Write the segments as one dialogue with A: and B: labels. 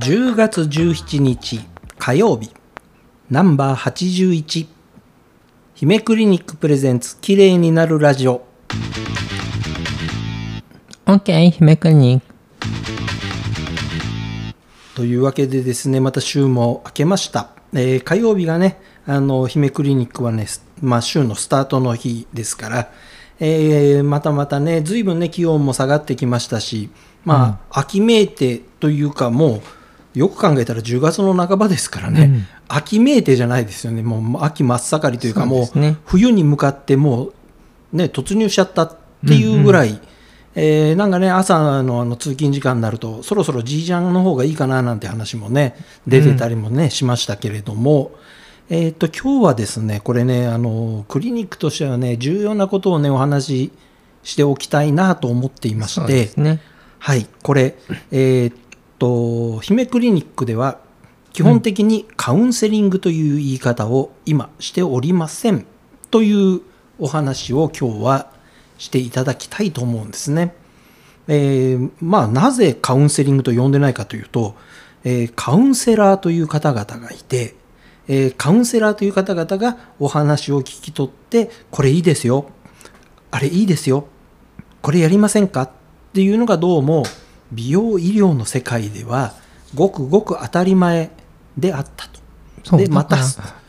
A: 10月17日火曜日ナンバー81姫クリニックプレゼンツ綺麗になるラジオ。
B: OK 姫クリニック。
A: というわけでですねまた週も明けました、えー火曜日がねあの姫クリニックはね、すまあ、週のスタートの日ですから、えーまたまたね随分ね気温も下がってきましたしまあ、秋めいてというかもうよく考えたら10月の半ばですからね、
B: うん。
A: 秋めいてじゃないですよね。もう秋真っ盛りというかもう冬に向かってもうね突入しちゃったっていうぐらい、えーなんかね朝のあの通勤時間になるとそろそろじいちゃんの方がいいかななんて話もね出てたりもね、しましたけれども、えー、と今日はですねこれねあのクリニックとしてはね重要なことをねお話ししておきたいなと思っていまして。
B: ね。
A: はい。これえーっと姫クリニックでは基本的にカウンセリングという言い方を今しておりませんというお話を今日はしていただきたいと思うんですね。えーまあなぜカウンセリングと呼んでないかというと、えーカウンセラーという方々がいて、えーカウンセラーという方々がお話を聞き取ってこれいいですよ。あれいいですよ。これやりませんか？っていうのがどうも美容医療の世界ではごくごく当たり前であったと。
B: そう
A: でまた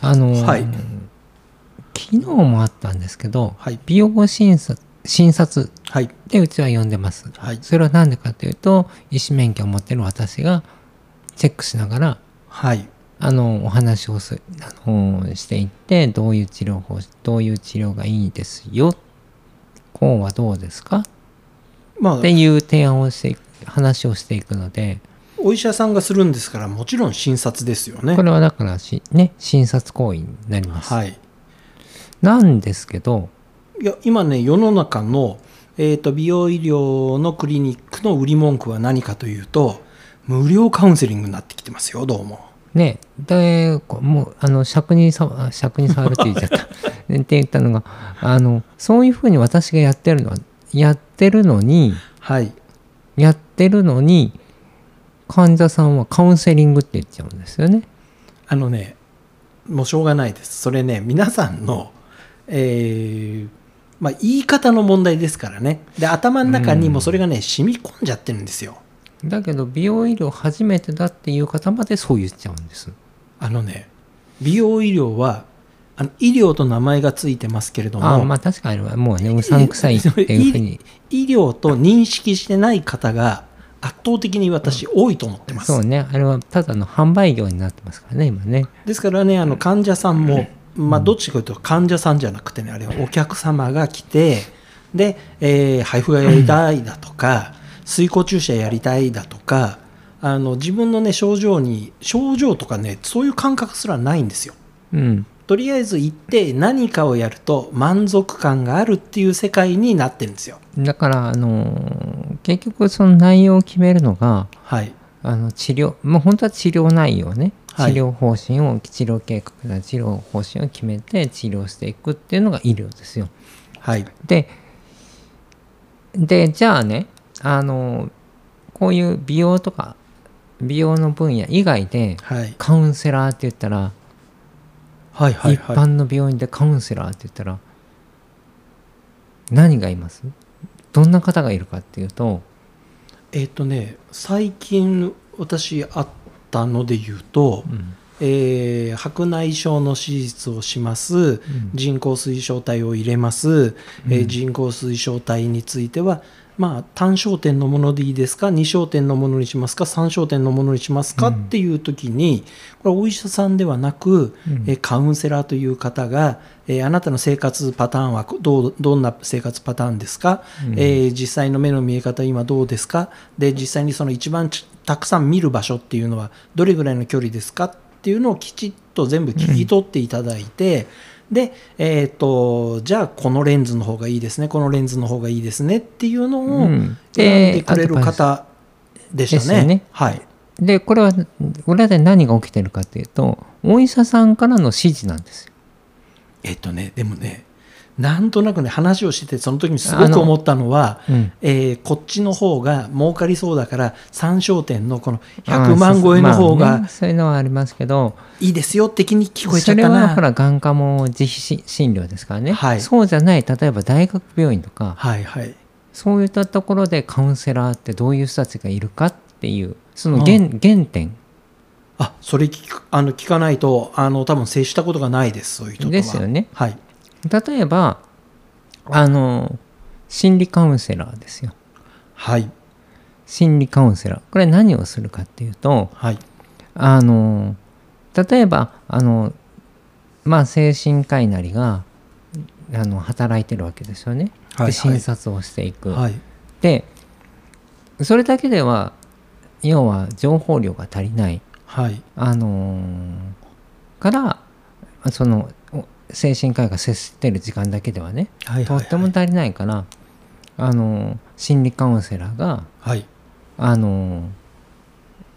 B: あのー
A: はい。
B: 昨日もあったんですけど、
A: はい。
B: 美容診察診察
A: はい。
B: でうちは呼んでます、
A: はい。
B: それは何でかというと医師免許を持ってる私がチェックしながら
A: はい。
B: あのお話をすあのしていってどういう治療法どういう治療がいいですよこうはどうですか？
A: まあ。
B: っていう提案をしていく話をしていくので
A: お医者さんがするんですからもちろん診察ですよね
B: こ。れはだからし、ね、診察行為になります、
A: はい
B: なんですけど
A: いや今ね世の中の、えー、と美容医療のクリニックの売り文句は何かというと無料カウンセリングになってきてますよどうも。
B: ねでこもうあの尺にさあ尺に触るって言っちゃった って言ったのがあのそういうふうに私がやってるのはやってるのに
A: はい
B: やってるのに患者さんはカウンセリングって言っちゃうんですよね。
A: あのねもうしょうがないですそれね皆さんの、えーまあ、言い方の問題ですからねで頭の中にもそれがね染み込んじゃってるんですよ。
B: だけど美容医療初めてだっていう方までそう言っちゃうんです。
A: あのね美容医療はあの医療と名前がついてますけれども
B: ああまあ確かにもうねうさんくさいっていうふうに
A: 医療と認識してない方が圧倒的に私多いと思ってます。
B: そうねあれはただの販売業になってますからね今ね。
A: ですからねあの患者さんも、まあ、どっちかというと患者さんじゃなくてねあれはお客様が来てで、えー配布がやりたいだとか水耕注射やりたいだとかあの自分のね症状に症状とかねそういう感覚すらないんですよ。
B: うん
A: とりあえず行って何かをやると満足感があるっていう世界になってるんですよ。だ
B: だからあのー結局その内容を決めるのが
A: はい、
B: あの治療もう本当は治療内容ね、
A: はい。
B: 治療方針を治療計画や治療方針を決めて治療していくっていうのが医療ですよ。
A: はい、
B: ででじゃあねあのこういう美容とか美容の分野以外で
A: はい、
B: カウンセラーって言ったら、
A: はい、はい、
B: 一
A: はい。
B: 般の病院でカウンセラーって言ったら何がいます？どんな方がいるかっていうと
A: えっ、とね最近私あったので言うと、
B: うん。
A: えー白内障の手術をします、人工水晶体を入れます、えー人工水晶体については、まあ、単焦点のものでいいですか？2焦点のものにしますか？3焦点のものにしますか、っていう時にこれお医者さんではなく、えーカウンセラーという方が、えーあなたの生活パターンはどうどんな生活パターンですか、えー実際の目の見え方今どうですか？で実際にその一番ちたくさん見る場所っていうのはどれぐらいの距離ですか？っていうのをきちっと全部聞き取っていただいて、で、えー、とじゃあこのレンズの方がいいですねこのレンズの方がいいですねっていうのを
B: うん
A: 選んでくれる方でしたね。
B: ですよね
A: はい、
B: でこれは裏で何が起きてるかっていうとお医者さんからの指示なんですよ。
A: えっ、とねでもねなんとなくね話をしててその時にすごく思ったのは
B: うん。
A: えーこっちの方が儲かりそうだから参照点のこの100万超えの方が
B: そういうのはありますけど。
A: いいですよ的に聞こえちゃ
B: それ
A: ったな。
B: はほら眼科も自費し診療ですからね、
A: はい。
B: そうじゃない例えば大学病院とか
A: はいはい。
B: そういったところでカウンセラーってどういう人たちがいるかっていうその原,、原点。
A: あそれ聞くあの聞かないとあの多分接したことがないですそういう人とは。
B: ですよね。
A: はい
B: 例えばあの心理カウンセラーですよ。
A: はい。
B: 心理カウンセラー。これ何をするかっていうと
A: はい。
B: あの例えばあのまあ精神科医なりがあの働いてるわけですよね。
A: はい
B: で診察をしていく。
A: はい。
B: でそれだけでは要は情報量が足りない、
A: はい。
B: あのーからそのお精神科医が接してる時間だけではね
A: はい
B: とっても足りないから、あのー心理カウンセラーが
A: はい。
B: あのー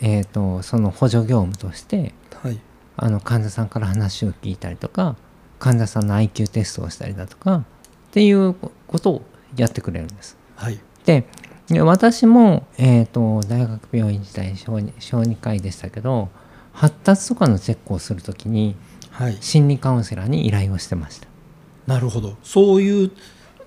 B: えー、とその補助業務として
A: はい。
B: あの患者さんから話を聞いたりとか患者さんの IQ テストをしたりだとかっていうことをやってくれるんです。
A: はい。
B: でで私も、えー、と大学病院時代小児小児科医でしたけど発達とかのチェックをするときに
A: はい
B: 心理カウンセラーに依頼をしてました。
A: なるほどそういう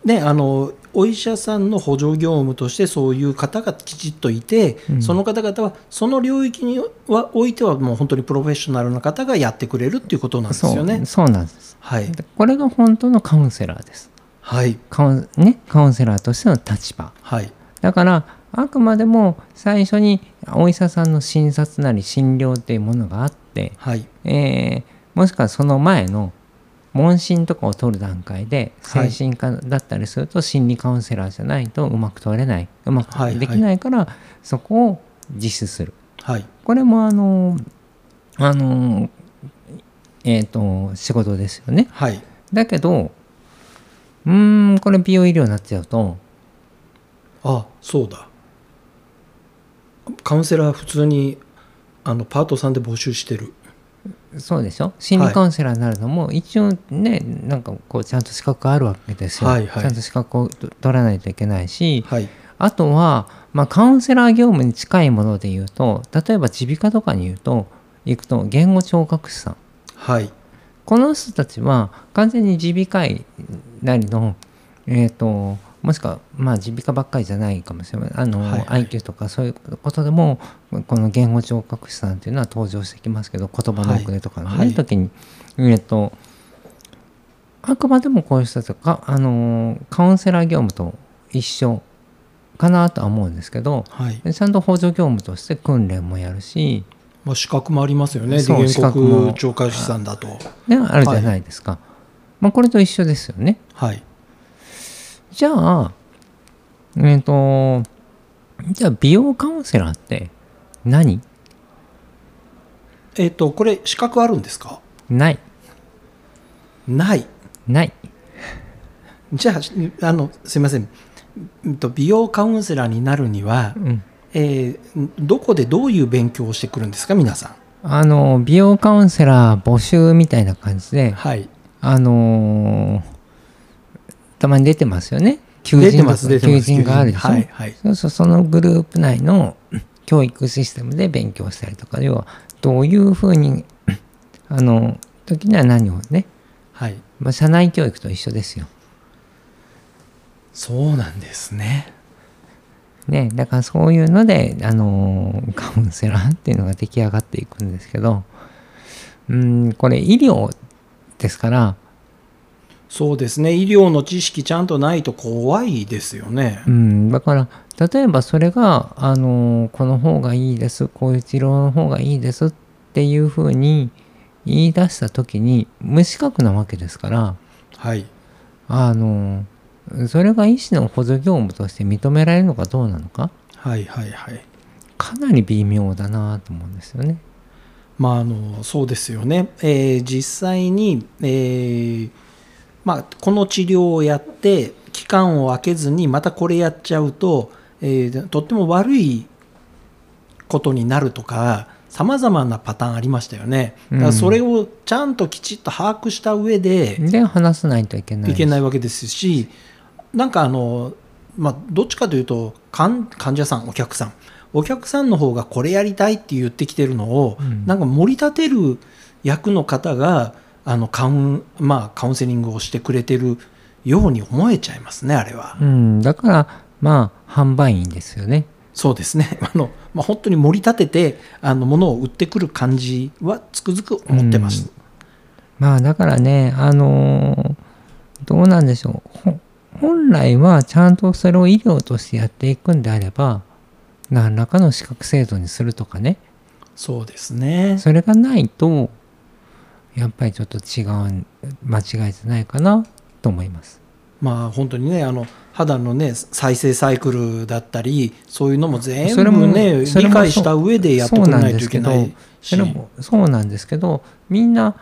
A: ねあのお医者さんの補助業務としてそういう方がきちっといて、
B: うん
A: その方々はその領域にはおいてはもう本当にプロフェッショナルな方がやってくれるっていうことなんですよね。
B: そうなんです。
A: はい
B: でこれが本当のカウンセラーです。
A: はい
B: カウン,、ね、カウンセラーとしての立場。
A: はい
B: だからあくまでも最初にお医者さんの診察なり診療っていうものがあって、え
A: はい
B: ーもしくはその前の問診とかを取る段階で
A: はい。
B: 精神科だったりすると心理カウンセラーじゃないとうまく取れない。うま
A: はい
B: くできないからそこを実施する。
A: はい。
B: これもあのあのえっ、と仕事ですよね。
A: はい。
B: だけどうーんこれ美容医療になっちゃうと
A: あそうだ。カウンセラー普通にあのパートさんで募集してる
B: そうでしょ？心理カウンセラーになるのも一応ねなんかこうちゃんと資格があるわけですよ、
A: はいはい。
B: ちゃんと資格を取らないといけないし
A: はい。
B: あとは、まあ、カウンセラー業務に近いもので言うと例えば耳鼻科とかに言うと行くと言語聴覚士さん。
A: はい。
B: この人たちは完全に耳鼻科医なりのえっ、ともしくはまあ耳鼻科ばっかりじゃないかもしれないあの、
A: はいはい。
B: IQ とかそういうことでもこの言語聴覚士さんっていうのは登場してきますけど言葉の遅れとかのね、
A: はい。はい
B: 時にえっ、とあくまでもこういう人たちがあのカウンセラー業務と一緒かなとは思うんですけど
A: はい、
B: ちゃんと補助業務として訓練もやるし、
A: まあ、資格もありますよね
B: そう
A: 原
B: 資格も
A: 告聴覚士さんだと。
B: ね、あるじゃないですか、まあ、これと一緒ですよね。
A: はい
B: じゃあ、えっ、と、じゃあ美容カウンセラーって何？
A: えっ、とこれ資格あるんですか？
B: ない。
A: ない。
B: ない。
A: じゃああのすいません。美容カウンセラーになるには、
B: うん。
A: えーどこでどういう勉強をしてくるんですか？皆さん。
B: あの、美容カウンセラー募集みたいな感じで、
A: はい。
B: あのーたまに出てますよね。求人求人があるでしょ。
A: はいはい
B: そうそう、そのグループ内の教育システムで勉強したりとか、要はどういうふうに、あの、時には何をね、
A: はい
B: まあ、社内教育と一緒ですよ。
A: そうなんですね
B: ね、だからそういうので、あのーカウンセラーっていうのが出来上がっていくんですけどうんこれ医療ですから、
A: そうですね。医療の知識ちゃんとないと怖いですよね。
B: うん、だから例えばそれが、あのーこの方がいいですこういう治療の方がいいですっていうふうに言い出した時に無資格なわけですから、
A: はい。
B: あのーそれが医師の補助業務として認められるのかどうなのか
A: はいはいはい。
B: かなり微妙だなと思うんですよね。
A: まああのそうですよね、えー実際に、えーまあ、この治療をやって期間を空けずにまたこれやっちゃうと、えーとっても悪いことになるとかさまざまなパターンありましたよね。だからそれをちゃんときちっと把握した上で、
B: で話さないといけない
A: いけないわけですしなんかあの、まあ、どっちかというと患患者さんお客さん。お客さんの方がこれやりたいって言ってきてるのを、
B: うん。
A: なんか盛り立てる役の方があのカウン,、まあ、カウンセリングをしてくれてるように思えちゃいますねあれは。
B: うん、だからまあ販売員ですよね。
A: そうですね あの、まあ、本当に盛り立ててあの物を売ってくる感じはつくづく思ってます。
B: まあだからねあのーどうなんでしょうほ本来はちゃんとそれを医療としてやっていくんであれば何らかの資格制度にするとかね
A: そうですね
B: それがないとやっぱりちょっと違う間違いじゃないかなと思います。
A: まあ本当にねあの肌のね再生サイクルだったりそういうのも全
B: それも
A: 部ね
B: それも
A: 理解した上でやってくれないといけないし。
B: それもそうなんですけどみんな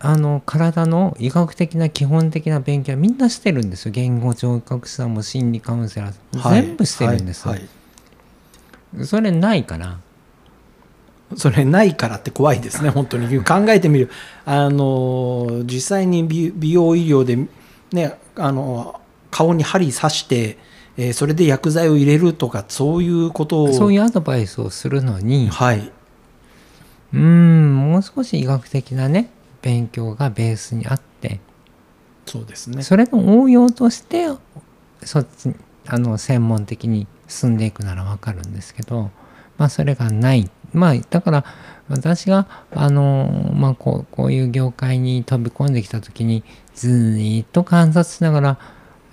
B: あの体の医学的な基本的な勉強はみんなしてるんですよ。言語聴覚士さんも心理カウンセラーさんも。
A: はい。
B: 全部してるんですよ、
A: はい。はい。
B: それないから
A: それないからって怖いですね本当に。考えてみる。あの実際に美美容医療でねあの顔に針刺して、えーそれで薬剤を入れるとかそういうことを
B: そういうアドバイスをするのに
A: はい、
B: うーんもう少し医学的なね勉強がベースにあって
A: そうですね。
B: それの応用としてそっちあの専門的に進んでいくならわかるんですけどまあそれがないまあだから私があのまあこうこういう業界に飛び込んできた時にずーっと観察しながら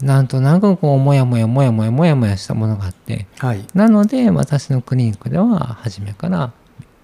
B: なんとなくこうもやもやもやもやもやもやしたものがあって
A: はい。
B: なので私のクリニックでは初めから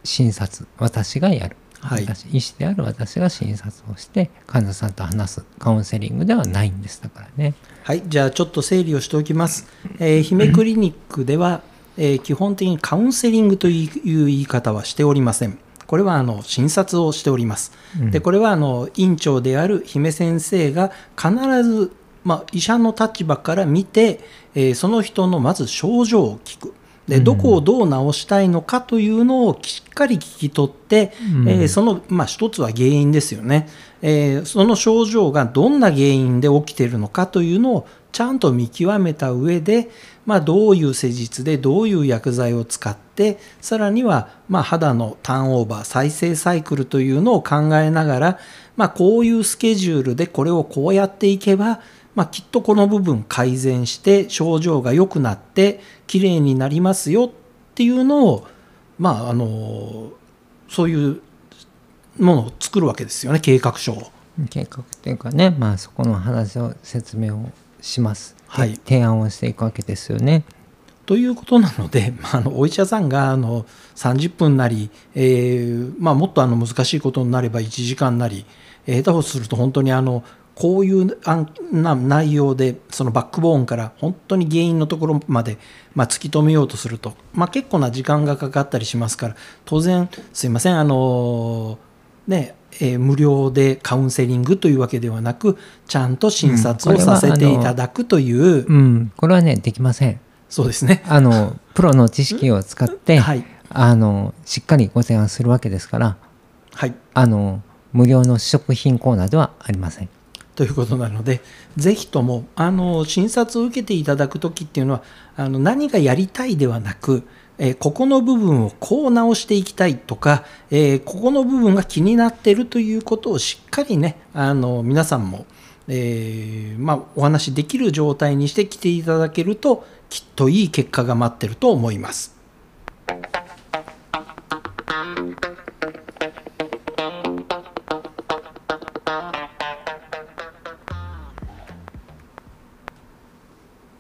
B: 診察私がやる、
A: はい。
B: 私医師である私が診察をして患者さんと話すカウンセリングではないんです。だからね。
A: はい、じゃあちょっと整理をしておきます。えー姫クリニックでは、えー基本的にカウンセリングという言い方はしておりません。これはあの診察をしております。
B: うん
A: でこれはあの院長である姫先生が必ず、まあ、医者の立場から見て、えーその人のまず症状を聞く。で
B: うん。
A: どこをどう治したいのかというのをしっかり聞き取って、
B: うん。
A: えーその、まあ、一つは原因ですよね、えーその症状がどんな原因で起きているのかというのをちゃんと見極めた上で、まあ、どういう施術でどういう薬剤を使ってさらには、まあ、肌のターンオーバー再生サイクルというのを考えながら、まあ、こういうスケジュールでこれをこうやっていけば、まあ、きっとこの部分改善して症状が良くなって綺麗になりますよっていうのをまああのそういうものを作るわけですよね計画書を。
B: 計画っていうかねまあそこの話を説明をします、
A: はい
B: 提案をしていくわけですよね。
A: ということなので、まあ、あのお医者さんがあの30分なり、えーまあ、もっとあの難しいことになれば1時間なり、えー下手をすると本当にあのこういうな内容でそのバックボーンから本当に原因のところまで、まあ、突き止めようとすると、まあ、結構な時間がかかったりしますから当然すいませんあのねえー無料でカウンセリングというわけではなくちゃんと診察をさせていただくという、
B: うんこれはねできません。
A: そうですね。
B: あのプロの知識を使って、
A: はい、
B: あのしっかりご提案するわけですから
A: はい
B: あの無料の試食品コーナーではありません。
A: ということなので、ぜひともあの診察を受けていただくときっていうのはあの何がやりたいではなく、えーここの部分をこう直していきたいとか、えーここの部分が気になってるということをしっかりねあの皆さんも、えーまあ、お話しできる状態にして来ていただけるときっといい結果が待ってると思います。